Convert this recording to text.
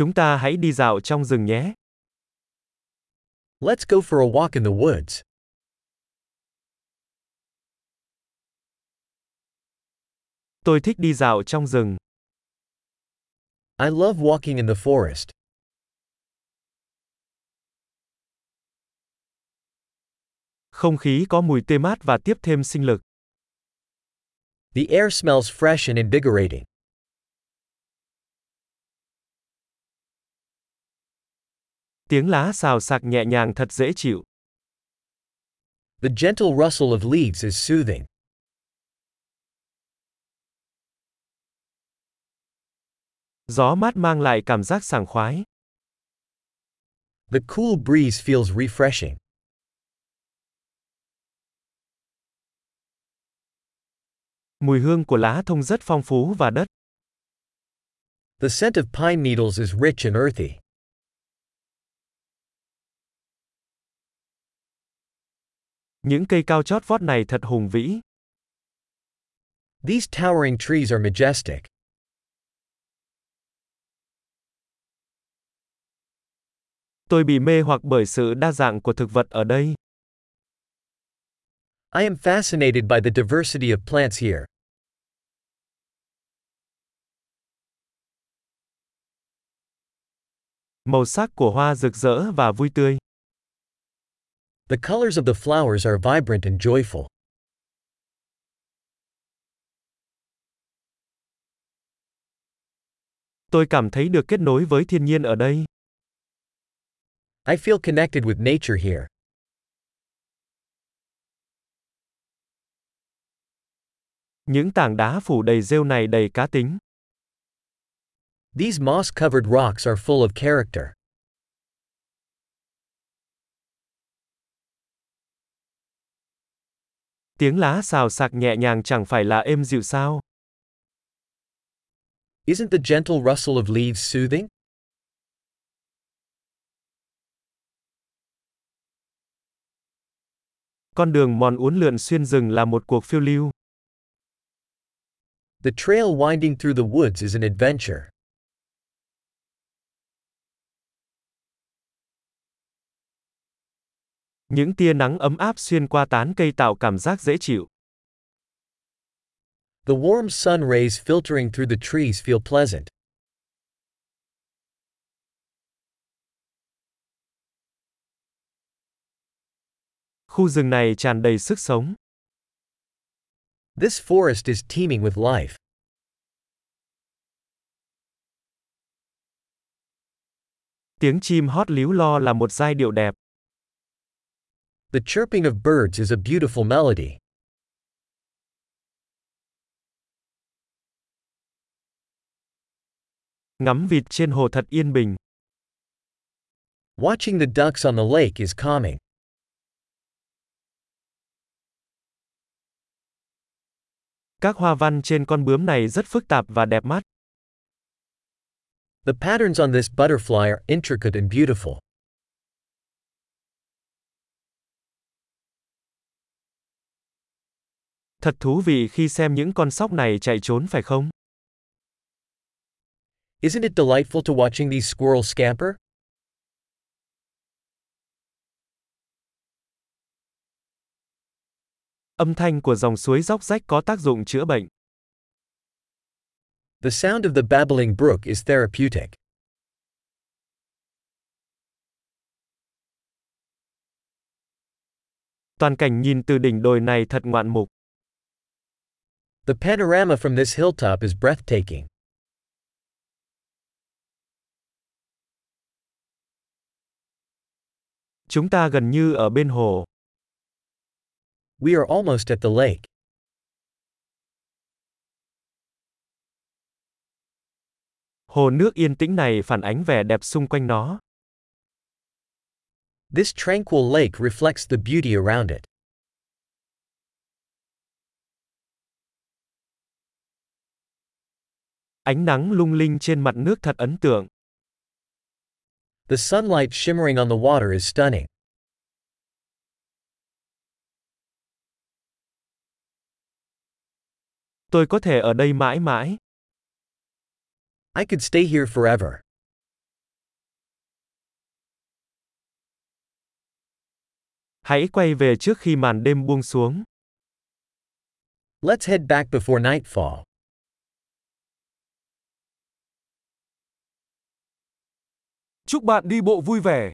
Chúng ta hãy đi dạo trong rừng nhé. Let's go for a walk in the woods. Tôi thích đi dạo trong rừng. I love walking in the forest. Không khí có mùi tươi mát và tiếp thêm sinh lực. The air smells fresh and invigorating. Tiếng lá xào xạc nhẹ nhàng thật dễ chịu. The gentle rustle of leaves is soothing. Gió mát mang lại cảm giác sảng khoái. The cool breeze feels refreshing. Mùi hương của lá thông rất phong phú và đất. The scent of pine needles is rich and earthy. Những cây cao chót vót này thật hùng vĩ. These towering trees are majestic. Tôi bị mê hoặc bởi sự đa dạng của thực vật ở đây. I am fascinated by the diversity of plants here. Màu sắc của hoa rực rỡ và vui tươi. The colors of the flowers are vibrant and joyful. Tôi cảm thấy được kết nối với thiên nhiên ở đây. I feel connected with nature here. Những tảng đá phủ đầy rêu này đầy cá tính. These moss covered rocks are full of character. Tiếng lá xào xạc nhẹ nhàng chẳng phải là êm dịu sao? Isn't the gentle rustle of leaves soothing? Con đường mòn uốn lượn xuyên rừng là một cuộc phiêu lưu. The trail winding through the woods is an adventure. Những tia nắng ấm áp xuyên qua tán cây tạo cảm giác dễ chịu. The warm sun rays filtering through the trees feel pleasant. Khu rừng này tràn đầy sức sống. This forest is teeming with life. Tiếng chim hót líu lo là một giai điệu đẹp. The chirping of birds is a beautiful melody. Ngắm vịt trên hồ thật yên bình. Watching the ducks on the lake is calming. Các hoa văn trên con bướm này rất phức tạp và đẹp mắt. The patterns on this butterfly are intricate and beautiful. Thật thú vị khi xem những con sóc này chạy trốn phải không? Isn't it delightful to watching these squirrels scamper? Âm thanh của dòng suối róc rách có tác dụng chữa bệnh. The sound of the babbling brook is therapeutic. Toàn cảnh nhìn từ đỉnh đồi này thật ngoạn mục. The panorama from this hilltop is breathtaking. Chúng ta gần như ở bên hồ. We are almost at the lake. Hồ nước yên tĩnh này phản ánh vẻ đẹp xung quanh nó. This tranquil lake reflects the beauty around it. Ánh nắng lung linh trên mặt nước thật ấn tượng. The sunlight shimmering on the water is stunning. Tôi có thể ở đây mãi mãi. I could stay here forever. Hãy quay về trước khi màn đêm buông xuống. Let's head back before nightfall. Chúc bạn đi bộ vui vẻ.